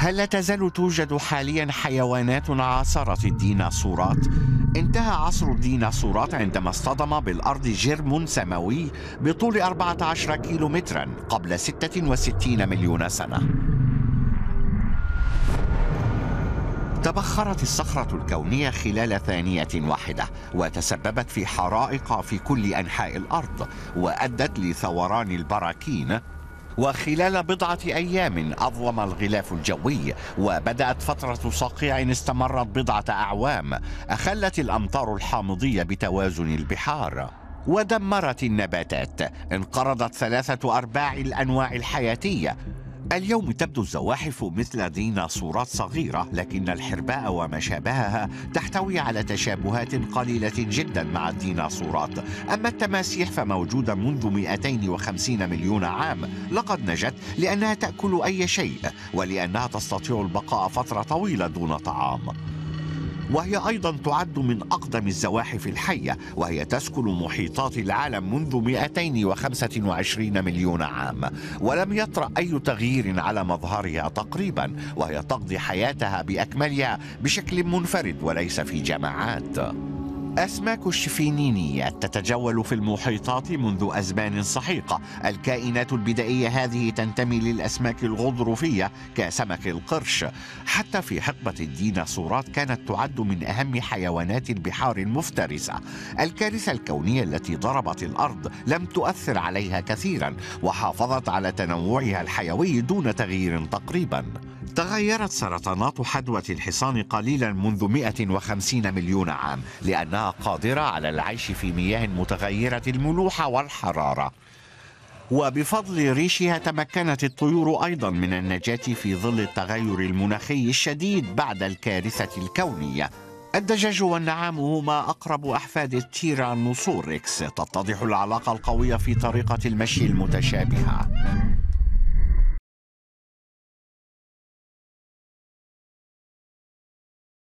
هل لا تزال توجد حاليا حيوانات عاصرت الديناصورات؟ انتهى عصر الديناصورات عندما اصطدم بالأرض جرم سماوي بطول 14 كيلومترا قبل 66 مليون سنة تبخرت الصخرة الكونية خلال ثانية واحدة وتسببت في حرائق في كل أنحاء الأرض وأدت لثوران البراكين وخلال بضعة أيام أظلم الغلاف الجوي وبدأت فترة صقيع استمرت بضعة أعوام أخلت الأمطار الحامضية بتوازن البحار. ودمرت النباتات انقرضت ثلاثة أرباع الأنواع الحياتية اليوم تبدو الزواحف مثل ديناصورات صغيرة لكن الحرباء وما شابهها تحتوي على تشابهات قليلة جدا مع الديناصورات. أما التماسيح فموجودة منذ 250 مليون عام. لقد نجت لأنها تأكل أي شيء ولأنها تستطيع البقاء فترة طويلة دون طعام. وهي أيضا تعد من أقدم الزواحف الحية وهي تسكن محيطات العالم منذ 225 مليون عام. ولم يطرأ أي تغيير على مظهرها تقريبا وهي تقضي حياتها بأكملها بشكل منفرد وليس في جماعات. أسماك الشفينينيات تتجول في المحيطات منذ أزمان سحيقة الكائنات البدائية هذه تنتمي للأسماك الغضروفية كسمك القرش. حتى في حقبة الديناصورات كانت تعد من أهم حيوانات البحار المفترسة. الكارثة الكونية التي ضربت الأرض لم تؤثر عليها كثيرا وحافظت على تنوعها الحيوي دون تغيير تقريبا. تغيرت سرطانات حدوة الحصان قليلا منذ 150 مليون عام لأنها قادرة على العيش في مياه متغيرة الملوحة والحرارة. وبفضل ريشها تمكنت الطيور أيضا من النجاة في ظل التغير المناخي الشديد بعد الكارثة الكونية. الدجاج والنعام هما أقرب أحفاد التيرانوسوركس تتضح العلاقة القوية في طريقة المشي المتشابهة.